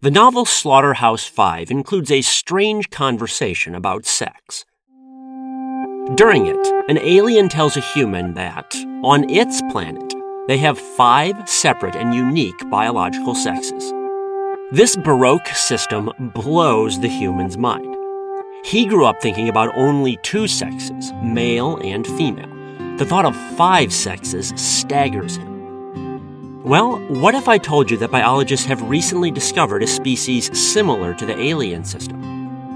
The novel Slaughterhouse Five includes a strange conversation about sex. During it, an alien tells a human that, on its planet, they have five separate and unique biological sexes. This Baroque system blows the human's mind. He grew up thinking about only two sexes, male and female. The thought of five sexes staggers him. Well, what if I told you that biologists have recently discovered a species similar to the alien system?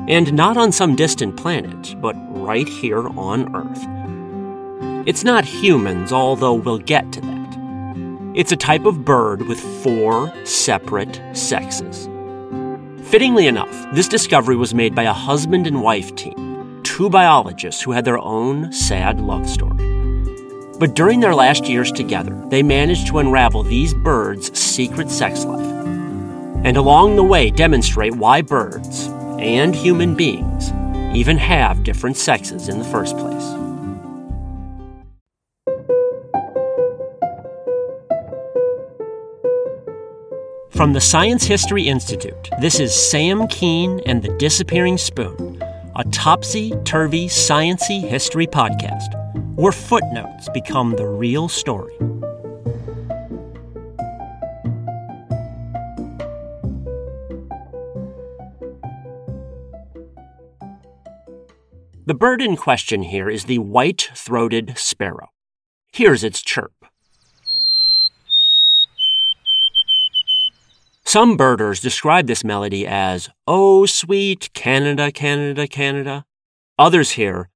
And not on some distant planet, but right here on Earth. It's not humans, although we'll get to that. It's a type of bird with four separate sexes. Fittingly enough, this discovery was made by a husband and wife team, two biologists who had their own sad love story. But during their last years together, they managed to unravel these birds' secret sex life. And along the way, demonstrate why birds and human beings even have different sexes in the first place. From the Science History Institute, this is Sam Kean and the Disappearing Spoon, a topsy turvy sciency history podcast where footnotes become the real story. The bird in question here is the white throated sparrow. Here's its chirp. Some birders describe this melody as, Oh, sweet Canada, Canada, Canada. Others hear,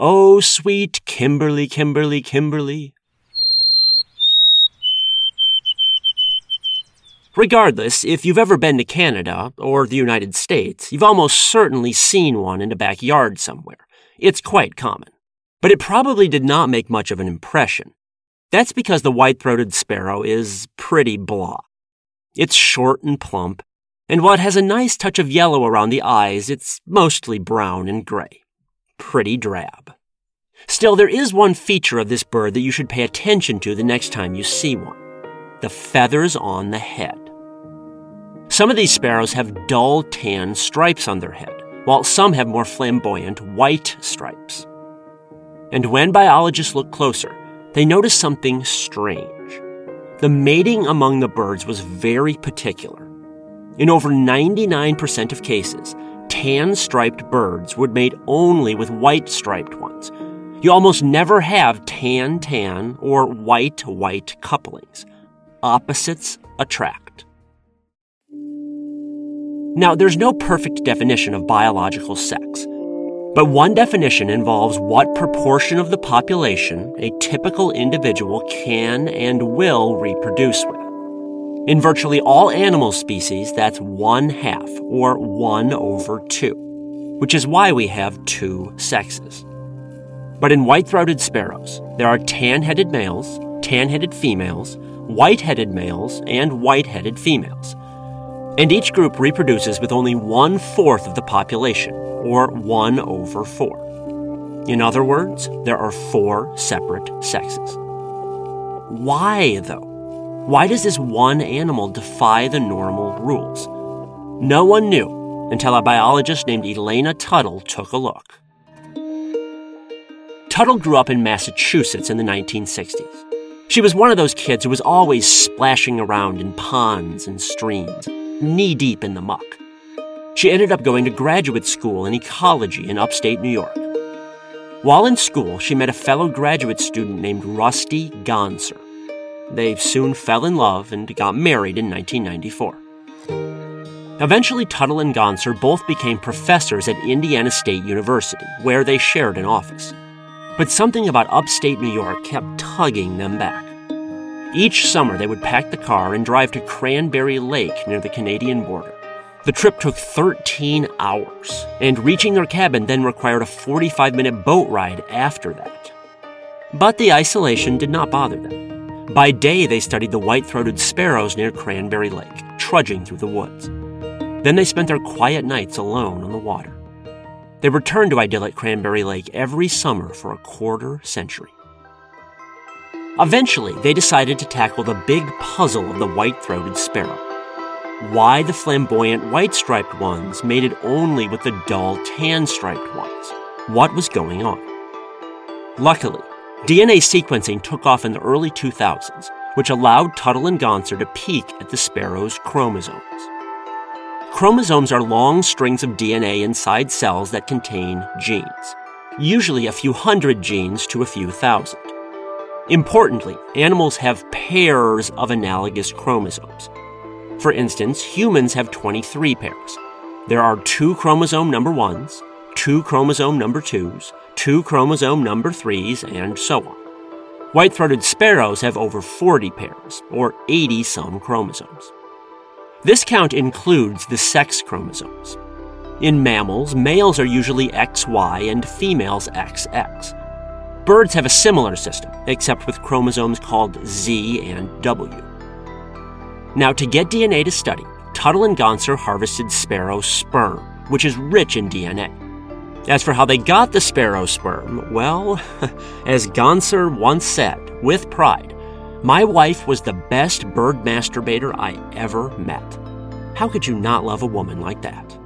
Oh, sweet Kimberly, Kimberly, Kimberly. Regardless, if you've ever been to Canada or the United States, you've almost certainly seen one in a backyard somewhere. It's quite common. But it probably did not make much of an impression. That's because the white throated sparrow is pretty blah. It's short and plump, and while it has a nice touch of yellow around the eyes, it's mostly brown and gray pretty drab. Still, there is one feature of this bird that you should pay attention to the next time you see one the feathers on the head. Some of these sparrows have dull tan stripes on their head, while some have more flamboyant white stripes. And when biologists look closer, they notice something strange. The mating among the birds was very particular. In over 99% of cases, tan striped birds would mate only with white striped ones. You almost never have tan tan or white white couplings. Opposites attract. Now, there's no perfect definition of biological sex, but one definition involves what proportion of the population a typical individual can and will reproduce with. In virtually all animal species, that's one half, or one over two, which is why we have two sexes. But in white throated sparrows, there are tan headed males, tan headed females, white headed males, and white headed females. And each group reproduces with only one fourth of the population, or 1 over 4. In other words, there are four separate sexes. Why, though? Why does this one animal defy the normal rules? No one knew until a biologist named Elaina Tuttle took a look. Tuttle grew up in Massachusetts in the 1960s. She was one of those kids who was always splashing around in ponds and streams, knee deep in the muck. She ended up going to graduate school in ecology in upstate New York. While in school, she met a fellow graduate student named Rusty Gonser. They soon fell in love and got married in 1994. Eventually, Tuttle and Gonser both became professors at Indiana State University, where they shared an office but something about upstate New York kept tugging them back. Each summer, they would pack the car and drive to Cranberry Lake near the Canadian border. The trip took 13 hours, and reaching their cabin then required a 45 minute boat ride after that. But the isolation did not bother them. By day, they studied the white throated sparrows near Cranberry Lake, trudging through the woods. Then they spent their quiet nights alone on the water. They returned to idyllic Cranberry Lake every summer for a quarter century. Eventually, they decided to tackle the big puzzle of the white throated sparrow. Why the flamboyant white striped ones mated only with the dull tan striped ones? What was going on? Luckily, DNA sequencing took off in the early 2000s, which allowed Tuttle and Gonser to peek at the sparrow's chromosomes. Chromosomes are long strings of DNA inside cells that contain genes, usually a few hundred genes to a few thousand. Importantly, animals have pairs of analogous chromosomes. For instance, humans have 23 pairs. There are two chromosome number ones, two chromosome number twos, two chromosome number threes, and so on. White throated sparrows have over 40 pairs, or 80 some chromosomes. This count includes the sex chromosomes. In mammals, males are usually XY and females XX. Birds have a similar system, except with chromosomes called Z and W. Now, to get DNA to study, Tuttle and Gonser harvested sparrow sperm, which is rich in DNA. As for how they got the sparrow sperm, well, as Gonser once said, with pride, my wife was the best bird masturbator I ever met. How could you not love a woman like that?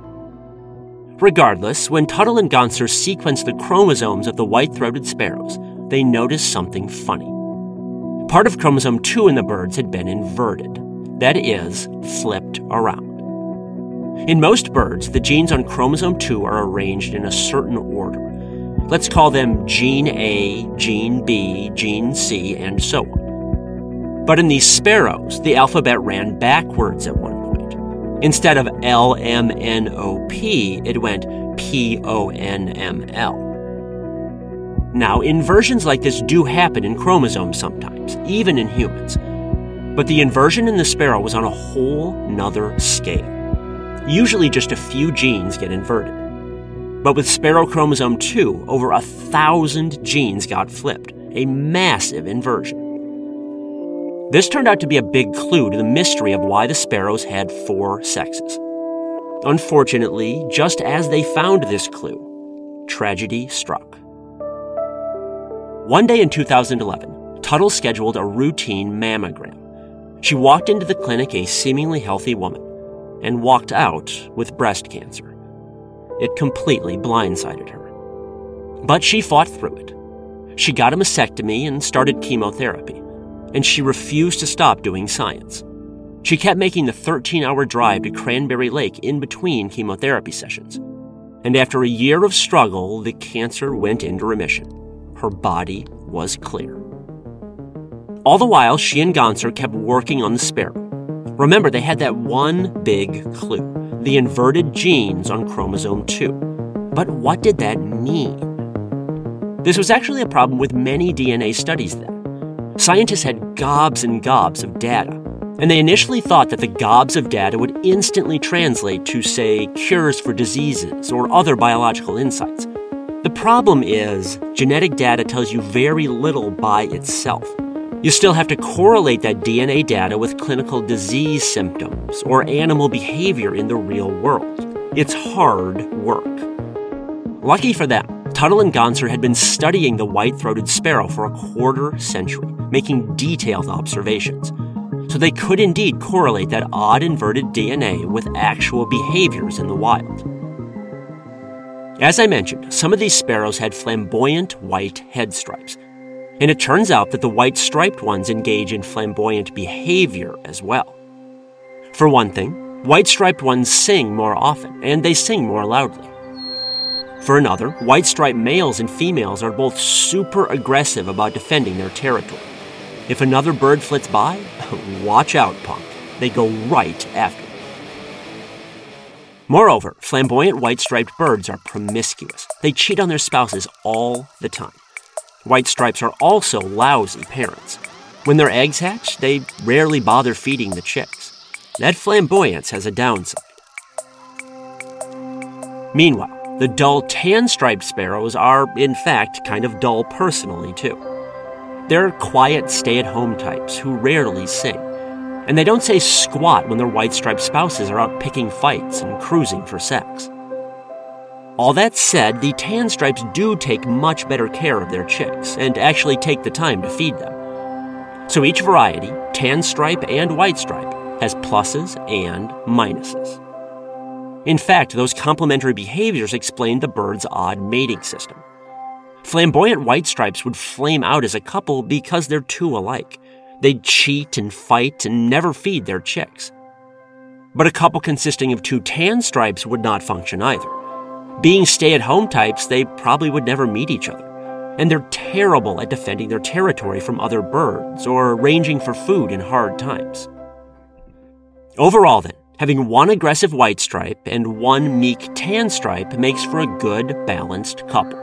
Regardless, when Tuttle and Gonser sequenced the chromosomes of the white throated sparrows, they noticed something funny. Part of chromosome 2 in the birds had been inverted, that is, flipped around. In most birds, the genes on chromosome 2 are arranged in a certain order. Let's call them gene A, gene B, gene C, and so on. But in these sparrows, the alphabet ran backwards at one point. Instead of L M N O P, it went P O N M L. Now, inversions like this do happen in chromosomes sometimes, even in humans. But the inversion in the sparrow was on a whole nother scale. Usually just a few genes get inverted. But with sparrow chromosome 2, over a thousand genes got flipped, a massive inversion. This turned out to be a big clue to the mystery of why the sparrows had four sexes. Unfortunately, just as they found this clue, tragedy struck. One day in 2011, Tuttle scheduled a routine mammogram. She walked into the clinic a seemingly healthy woman and walked out with breast cancer. It completely blindsided her. But she fought through it. She got a mastectomy and started chemotherapy and she refused to stop doing science. She kept making the 13 hour drive to Cranberry Lake in between chemotherapy sessions. And after a year of struggle, the cancer went into remission. Her body was clear. All the while, she and Gonser kept working on the sparrow. Remember, they had that one big clue the inverted genes on chromosome 2. But what did that mean? This was actually a problem with many DNA studies then. Scientists had gobs and gobs of data, and they initially thought that the gobs of data would instantly translate to, say, cures for diseases or other biological insights. The problem is, genetic data tells you very little by itself. You still have to correlate that DNA data with clinical disease symptoms or animal behavior in the real world. It's hard work. Lucky for them, Tuttle and Gonser had been studying the white throated sparrow for a quarter century, making detailed observations. So they could indeed correlate that odd inverted DNA with actual behaviors in the wild. As I mentioned, some of these sparrows had flamboyant white head stripes. And it turns out that the white striped ones engage in flamboyant behavior as well. For one thing, white striped ones sing more often, and they sing more loudly. For another, white striped males and females are both super aggressive about defending their territory. If another bird flits by, watch out, punk. They go right after it. Moreover, flamboyant white striped birds are promiscuous. They cheat on their spouses all the time. White stripes are also lousy parents. When their eggs hatch, they rarely bother feeding the chicks. That flamboyance has a downside. Meanwhile, the dull tan striped sparrows are, in fact, kind of dull personally, too. They're quiet, stay at home types who rarely sing. And they don't say squat when their white striped spouses are out picking fights and cruising for sex. All that said, the tan stripes do take much better care of their chicks and actually take the time to feed them. So each variety, tan stripe and white stripe, has pluses and minuses. In fact, those complementary behaviors explain the bird's odd mating system. Flamboyant white stripes would flame out as a couple because they're too alike. They'd cheat and fight and never feed their chicks. But a couple consisting of two tan stripes would not function either. Being stay at home types, they probably would never meet each other. And they're terrible at defending their territory from other birds or arranging for food in hard times. Overall, then, Having one aggressive white stripe and one meek tan stripe makes for a good, balanced couple.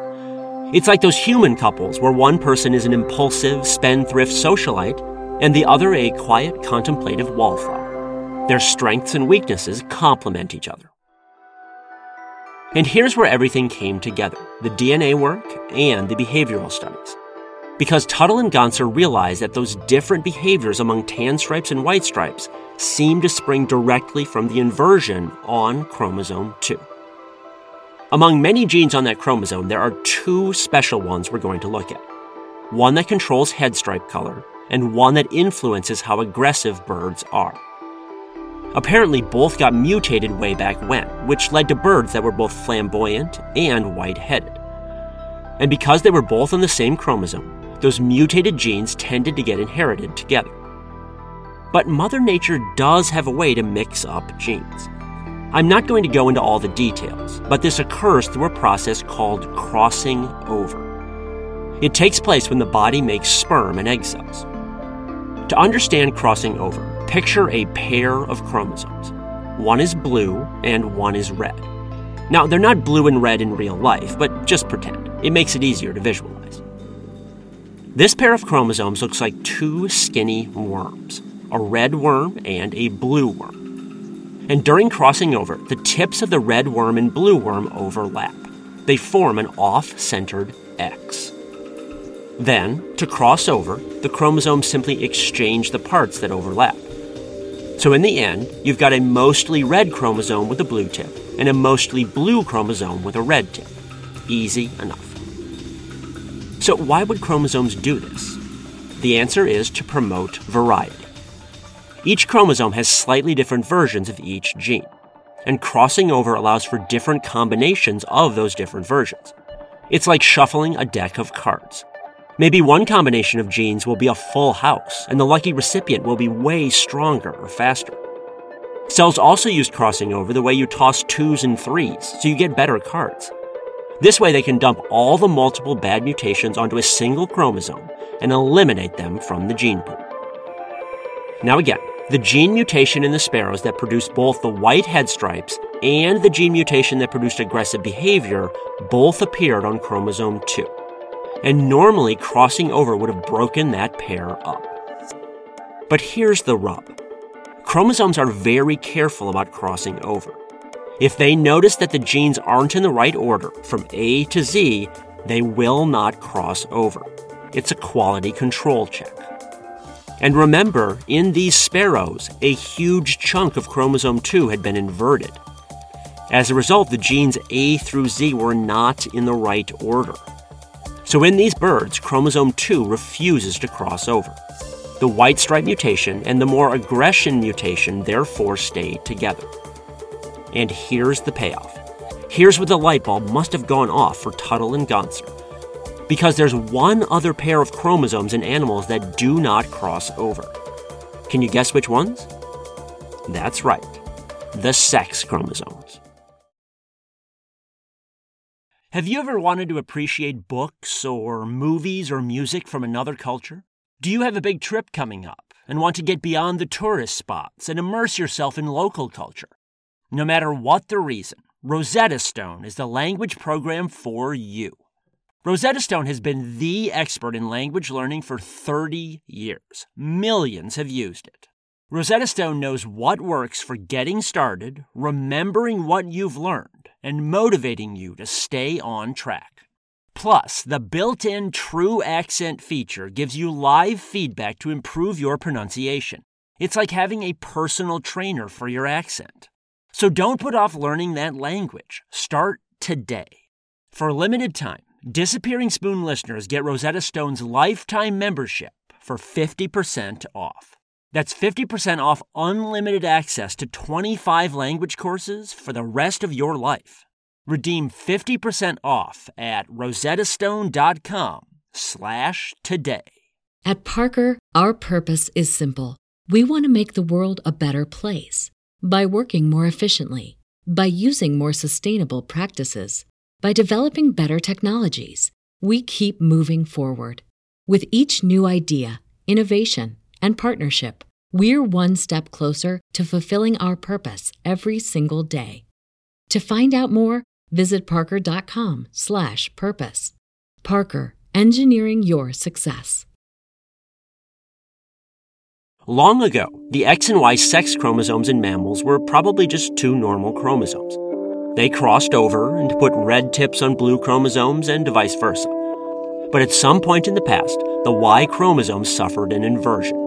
It's like those human couples where one person is an impulsive, spendthrift socialite and the other a quiet, contemplative wallflower. Their strengths and weaknesses complement each other. And here's where everything came together the DNA work and the behavioral studies. Because Tuttle and Gonser realized that those different behaviors among tan stripes and white stripes seem to spring directly from the inversion on chromosome 2. Among many genes on that chromosome, there are two special ones we're going to look at one that controls head stripe color, and one that influences how aggressive birds are. Apparently, both got mutated way back when, which led to birds that were both flamboyant and white headed. And because they were both on the same chromosome, those mutated genes tended to get inherited together. But Mother Nature does have a way to mix up genes. I'm not going to go into all the details, but this occurs through a process called crossing over. It takes place when the body makes sperm and egg cells. To understand crossing over, picture a pair of chromosomes. One is blue and one is red. Now, they're not blue and red in real life, but just pretend. It makes it easier to visualize. This pair of chromosomes looks like two skinny worms a red worm and a blue worm. And during crossing over, the tips of the red worm and blue worm overlap. They form an off centered X. Then, to cross over, the chromosomes simply exchange the parts that overlap. So, in the end, you've got a mostly red chromosome with a blue tip and a mostly blue chromosome with a red tip. Easy enough. So, why would chromosomes do this? The answer is to promote variety. Each chromosome has slightly different versions of each gene, and crossing over allows for different combinations of those different versions. It's like shuffling a deck of cards. Maybe one combination of genes will be a full house, and the lucky recipient will be way stronger or faster. Cells also use crossing over the way you toss twos and threes, so you get better cards. This way, they can dump all the multiple bad mutations onto a single chromosome and eliminate them from the gene pool. Now, again, the gene mutation in the sparrows that produced both the white head stripes and the gene mutation that produced aggressive behavior both appeared on chromosome 2. And normally, crossing over would have broken that pair up. But here's the rub chromosomes are very careful about crossing over. If they notice that the genes aren't in the right order, from A to Z, they will not cross over. It's a quality control check. And remember, in these sparrows, a huge chunk of chromosome 2 had been inverted. As a result, the genes A through Z were not in the right order. So in these birds, chromosome 2 refuses to cross over. The white stripe mutation and the more aggression mutation therefore stay together. And here's the payoff. Here's where the light bulb must have gone off for Tuttle and Gonser because there's one other pair of chromosomes in animals that do not cross over. Can you guess which ones? That's right, the sex chromosomes. Have you ever wanted to appreciate books or movies or music from another culture? Do you have a big trip coming up and want to get beyond the tourist spots and immerse yourself in local culture? No matter what the reason, Rosetta Stone is the language program for you. Rosetta Stone has been the expert in language learning for 30 years. Millions have used it. Rosetta Stone knows what works for getting started, remembering what you've learned, and motivating you to stay on track. Plus, the built in True Accent feature gives you live feedback to improve your pronunciation. It's like having a personal trainer for your accent. So don't put off learning that language. Start today. For a limited time, Disappearing Spoon listeners get Rosetta Stone's lifetime membership for 50% off. That's 50% off unlimited access to 25 language courses for the rest of your life. Redeem 50% off at rosettastone.com slash today. At Parker, our purpose is simple. We want to make the world a better place by working more efficiently, by using more sustainable practices by developing better technologies, we keep moving forward. With each new idea, innovation, and partnership, we're one step closer to fulfilling our purpose every single day. To find out more, visit parker.com/purpose. Parker, engineering your success. Long ago, the X and Y sex chromosomes in mammals were probably just two normal chromosomes. They crossed over and put red tips on blue chromosomes and vice versa. But at some point in the past, the Y chromosome suffered an inversion.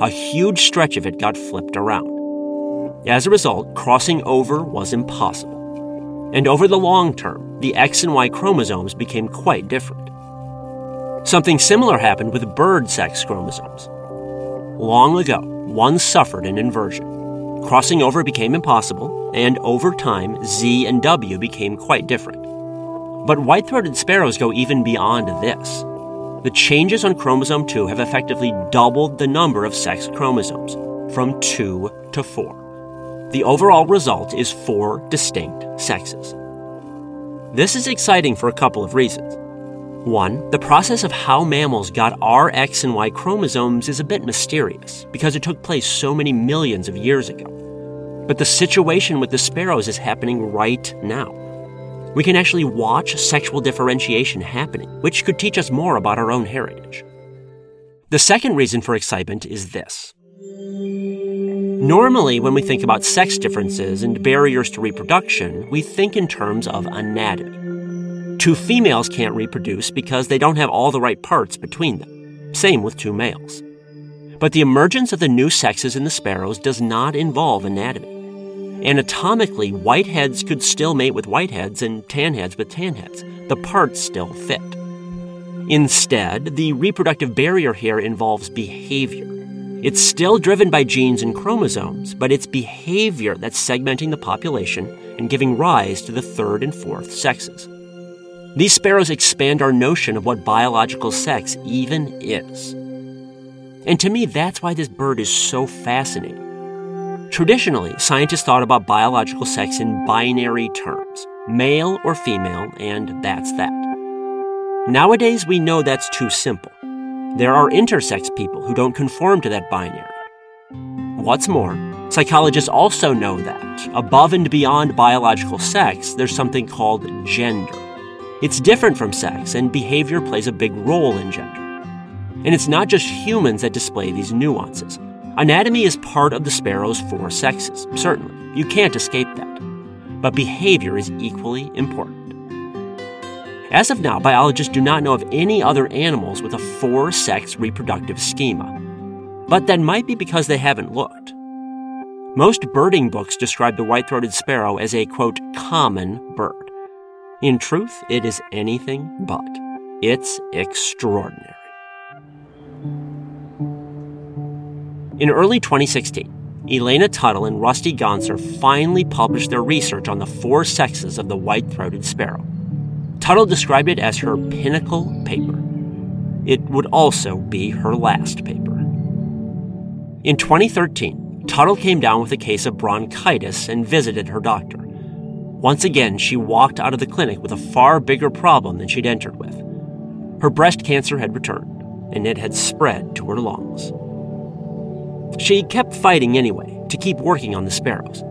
A huge stretch of it got flipped around. As a result, crossing over was impossible. And over the long term, the X and Y chromosomes became quite different. Something similar happened with bird sex chromosomes. Long ago, one suffered an inversion. Crossing over became impossible, and over time, Z and W became quite different. But white throated sparrows go even beyond this. The changes on chromosome 2 have effectively doubled the number of sex chromosomes, from 2 to 4. The overall result is four distinct sexes. This is exciting for a couple of reasons. One, the process of how mammals got our X and Y chromosomes is a bit mysterious because it took place so many millions of years ago. But the situation with the sparrows is happening right now. We can actually watch sexual differentiation happening, which could teach us more about our own heritage. The second reason for excitement is this. Normally, when we think about sex differences and barriers to reproduction, we think in terms of anatomy. Two females can't reproduce because they don't have all the right parts between them. Same with two males. But the emergence of the new sexes in the sparrows does not involve anatomy. Anatomically, whiteheads could still mate with whiteheads and tanheads with tanheads. The parts still fit. Instead, the reproductive barrier here involves behavior. It's still driven by genes and chromosomes, but it's behavior that's segmenting the population and giving rise to the third and fourth sexes. These sparrows expand our notion of what biological sex even is. And to me, that's why this bird is so fascinating. Traditionally, scientists thought about biological sex in binary terms male or female, and that's that. Nowadays, we know that's too simple. There are intersex people who don't conform to that binary. What's more, psychologists also know that, above and beyond biological sex, there's something called gender. It's different from sex, and behavior plays a big role in gender. And it's not just humans that display these nuances. Anatomy is part of the sparrow's four sexes, certainly. You can't escape that. But behavior is equally important. As of now, biologists do not know of any other animals with a four sex reproductive schema. But that might be because they haven't looked. Most birding books describe the white throated sparrow as a, quote, common bird. In truth, it is anything but. It's extraordinary. In early 2016, Elaina Tuttle and Rusty Gonser finally published their research on the four sexes of the white throated sparrow. Tuttle described it as her pinnacle paper. It would also be her last paper. In 2013, Tuttle came down with a case of bronchitis and visited her doctor. Once again, she walked out of the clinic with a far bigger problem than she'd entered with. Her breast cancer had returned, and it had spread to her lungs. She kept fighting anyway to keep working on the sparrows.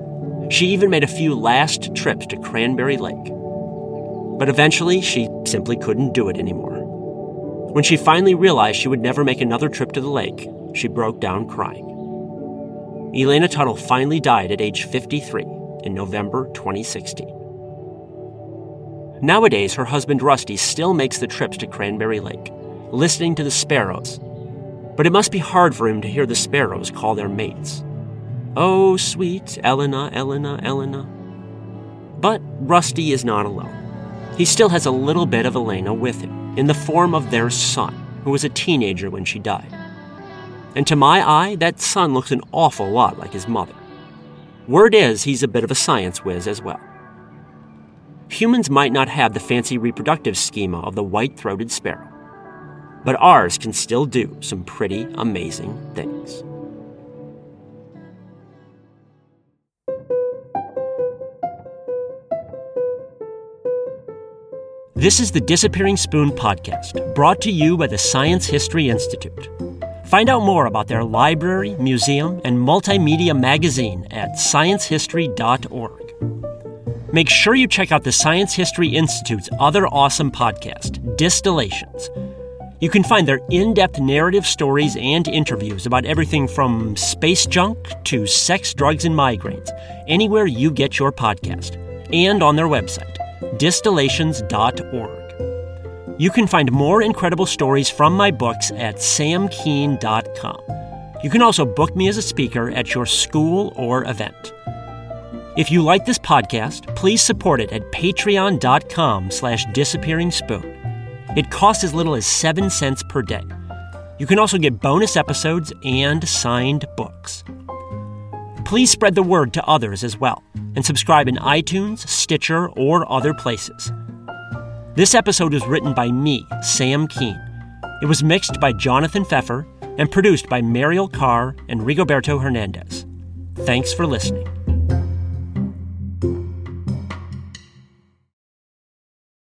She even made a few last trips to Cranberry Lake. But eventually, she simply couldn't do it anymore. When she finally realized she would never make another trip to the lake, she broke down crying. Elaina Tuttle finally died at age 53 in November 2016. Nowadays, her husband Rusty still makes the trips to Cranberry Lake, listening to the sparrows. But it must be hard for him to hear the sparrows call their mates. Oh, sweet Elaina, Elaina, Elaina. But Rusty is not alone. He still has a little bit of Elaina with him, in the form of their son, who was a teenager when she died. And to my eye, that son looks an awful lot like his mother. Word is he's a bit of a science whiz as well. Humans might not have the fancy reproductive schema of the white throated sparrow, but ours can still do some pretty amazing things. This is the Disappearing Spoon podcast, brought to you by the Science History Institute. Find out more about their library, museum, and multimedia magazine at sciencehistory.org. Make sure you check out the Science History Institute's other awesome podcast, Distillations. You can find their in depth narrative stories and interviews about everything from space junk to sex, drugs, and migraines, anywhere you get your podcast, and on their website, distillations.org. You can find more incredible stories from my books at samkean.com. You can also book me as a speaker at your school or event. If you like this podcast, please support it at patreon.com slash disappearing spoon. It costs as little as 7 cents per day. You can also get bonus episodes and signed books. Please spread the word to others as well, and subscribe in iTunes, Stitcher, or other places. This episode was written by me, Sam Kean. It was mixed by Jonathan Pfeffer and produced by Mariel Carr and Rigoberto Hernandez. Thanks for listening.